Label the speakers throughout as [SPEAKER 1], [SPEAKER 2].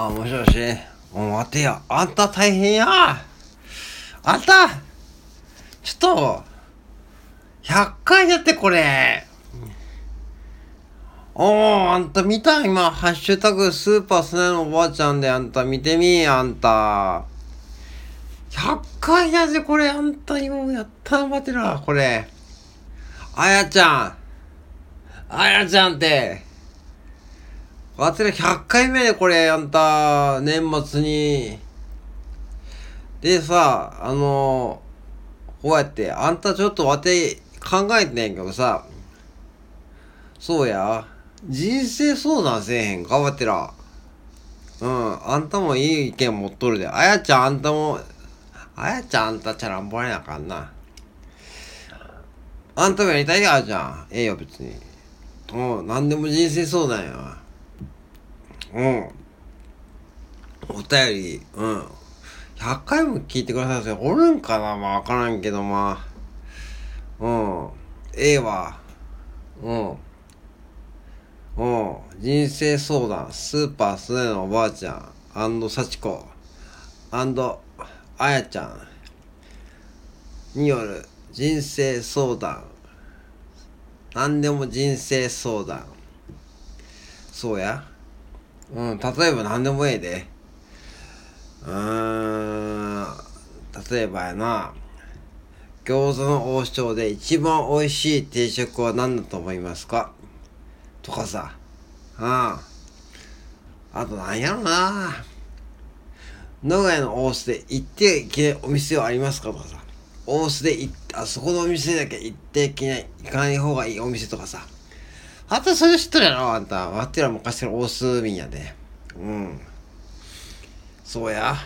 [SPEAKER 1] あ、もしもし。もう待てよ。あんた大変や。あんたちょっと、100回やってこれ。おー、あんた見た？今、ハッシュタグスーパースネのおばあちゃんであんた見てみあんた。100回やでこれ、あんたようやったな、待てろ、これ。あやちゃん。あやちゃんって。わてら100回目でこれ、あんた、年末に。でさ、あの、こうやって、あんたちょっとわて考えてないけどさ、そうや、人生相談せえへんか、わてら。うん、あんたもいい意見持っとるで。あやちゃん、あんたも、あやちゃん、あんたチャランボやなあかんな。あんたもやりたいで、あやじゃん。ええよ、別に。うん、なんでも人生相談や。うん。お便り、うん。100回も聞いてくださいそれおるんかなまあわからんけどまあ。うん。ええわ。うん。うん。人生相談、スーパースネのおばあちゃん、アンドサチコ、アンドあやちゃんによる人生相談。何でも人生相談。そうや。うん、例えば何でもええで。うーん、例えばやな。餃子の王将で一番美味しい定食は何だと思いますか？とかさ。うん。あと何やろな。名古屋の大須で行っていけないお店はありますかとかさ。大須で行っあそこのお店だけ行っていけない、行かない方がいいお店とかさ。あとそれ知っとるやろ、あんた。わてら昔から大須民やで。うん。そうや。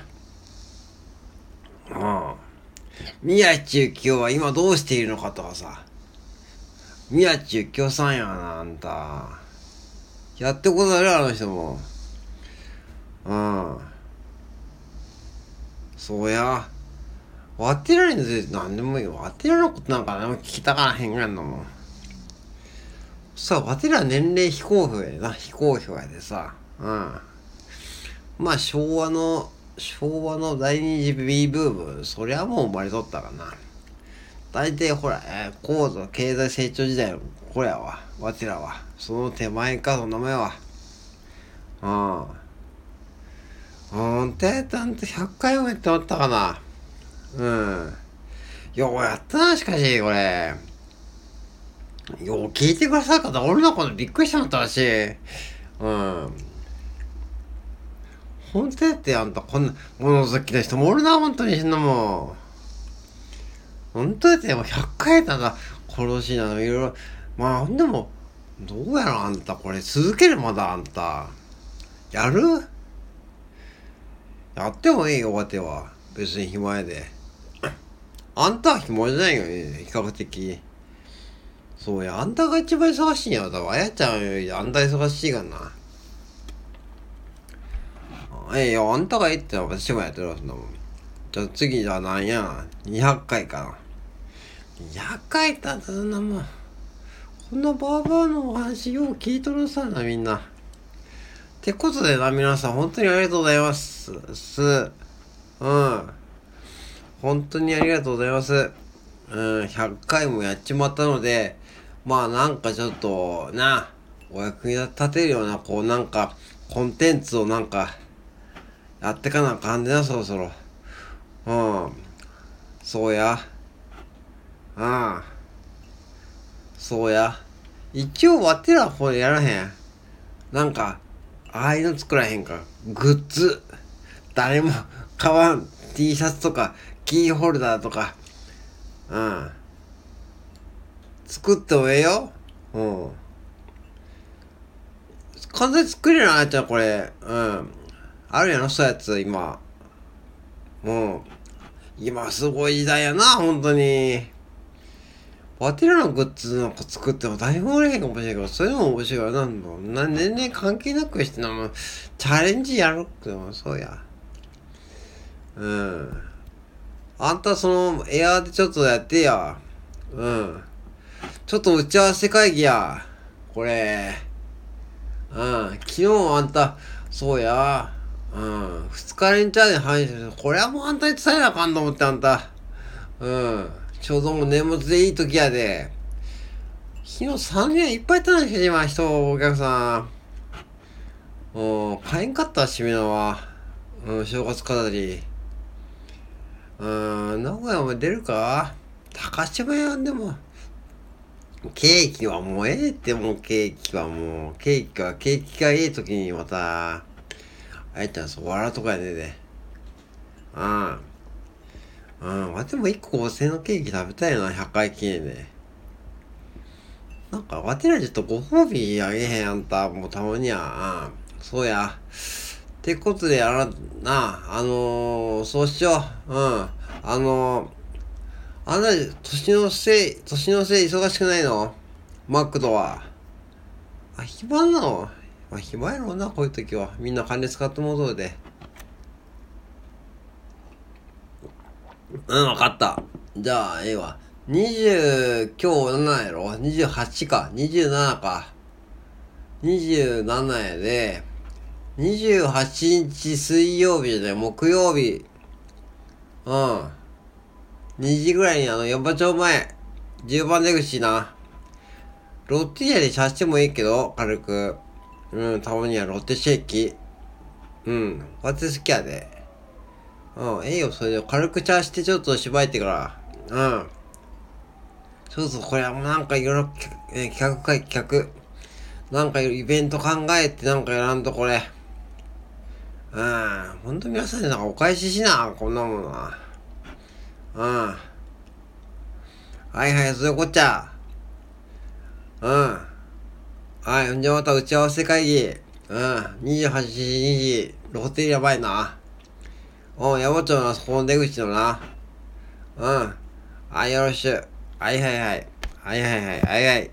[SPEAKER 1] うん。宮地幸雄は今どうしているのかとかさ。宮地幸雄さんやな、あんた。やってことあるあの人も。うん。そうや。わてられんので何でもいいよ。わてらのことなんか何も聞きたからへんがんのもん。さあ、わてら年齢非公表やな。非公表やでさ。うん。まあ、昭和の、昭和の第二次 B ブーム、そりゃもう生まれとったかな。大体ほら、えー高度経済成長時代のこれやわ。わてらは。その手前か、その名前は。うん。ほんとやったんと100回もやっておったかな。うん。ようやったな、しかし、これ。よう聞いてくださる方、俺のことびっくりしたのったらしい。うん。本当やってあんた、こんな物好きな人もおるな、本当にそんなもん。本当やって、もう100回やったんだ。殺しなの、いろいろ。まあ、でも、どうやろ、あんた、これ、続ける、まだ、あんた。やる？やってもいいよ、わては。別に暇やで。あんたは暇じゃないよ、比較的。そうや、あんたが一番忙しいんやろ、多分。あやちゃんよりあんた忙しいがな。ええよ、あんたが言ってたら私もやってるわ、そんなもん。じゃあ次じゃあなんや、200回かな。200回だったそんなもん。こんなバーバーのお話よう聞いとるさな、みんな。ってことでな、皆さん、本当にありがとうございます。す。うん。本当にありがとうございます。うん、100回もやっちまったので、まあなんかちょっと、な、お役に立てるような、こうなんか、コンテンツをなんか、やってかなあかんでな、そろそろ。うん。そうや。うん。そうや。一応わてらこれやらへん。なんか、ああいうの作らへんか。グッズ。誰も買わん T シャツとか、キーホルダーとか。うん。作ってもえよ。うん。完全作れるな、あいちゃん、これ。うん。あるやろ、そうやつ、今。うん。今すごい時代やな、本当に。ワテらのグッズなんか作っても誰も売れへんかもしれんけど、それも面白いな。なんな年齢関係なくしてな、もうチャレンジやろってもそうや。うん。あんたそのエアーでちょっとやってや。うん。ちょっと打ち合わせ会議や。これ。うん。昨日あんた、そうや。うん2日連チャーで反射してこれはもうあんたに伝えなあかんと思ってあんたうんちょうどもう年末でいい時やで昨日3年いっぱいいたんですよ今人お客さんうん買えんかったしめのはうん正月飾りうん名古屋も出るか？高島屋でも。ケーキはもうええってもうケーキはもう。ケーキはケーキがええ時にまたあえちゃんそう笑うとかやねで。うん。うんわても1個5000のケーキ食べたいな100回記念で。なんかわてらちょっとご褒美あげへんあんたもうたまには。うん。そうや。てことであらなあのー、そうしよううんあのーあんな、年のせい、年のせい忙しくないの？マックドは。あ、暇なの？まあ、暇やろうな、こういう時は。みんな金使ってもうとで。うん、わかった。じゃあ、ええわ。20、今日7やろ ?28 か。27か。27やで、28日水曜日で木曜日。うん。2時ぐらいにあの、四場町前、10番出口な。ロッテリアで茶してもいいけど、軽く。うん、たまにはロッテシェーキ。うん、私好きやで。うん、ええよ、それで軽く茶してちょっと縛いてから。うん。そうそう、これはもうなんかいろいろ、え企画会企画。なんかイベント考えてなんかやらんとこれ。うん、ほんと皆さんになんかお返ししな、こんなものは。うん。はいはい、そういうこっちゃ。うん。はい、ほんじゃまた打ち合わせ会議。うん。28時2時、ローテリア前な。うん、山町のそこの出口のな。うん。はい、よろしゅ。はいはいはい。はいはいはい。はいはい。